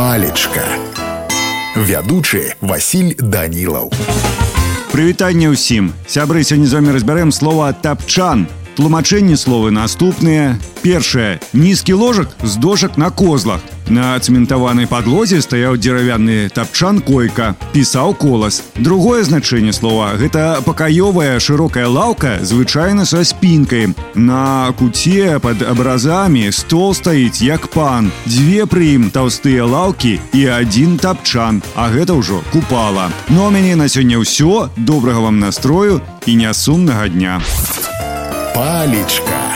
палечка. Вядучы Васіль данілаў. Прывітанне ўсім. Сябры сёння з вами разбярэм слова тапчан тлумачэнні словы наступныя. Першае. Нізкі ложак з дошак на козлах на цэментаванай падлозе стаяў дзеравяны тапчан койка пісаў колас. Другое значэнне слова гэта пакаёвая шырокая лаўка звычайна са спінкай. На куце под абразамі стол стаіць як пан. Дзве пры ім таўстыя лаўкі і адзін тапчан а гэта ўжо купала. Ну, мяне на сёння ўсё. Добрага вам настрою і нясумнага дня. Палечка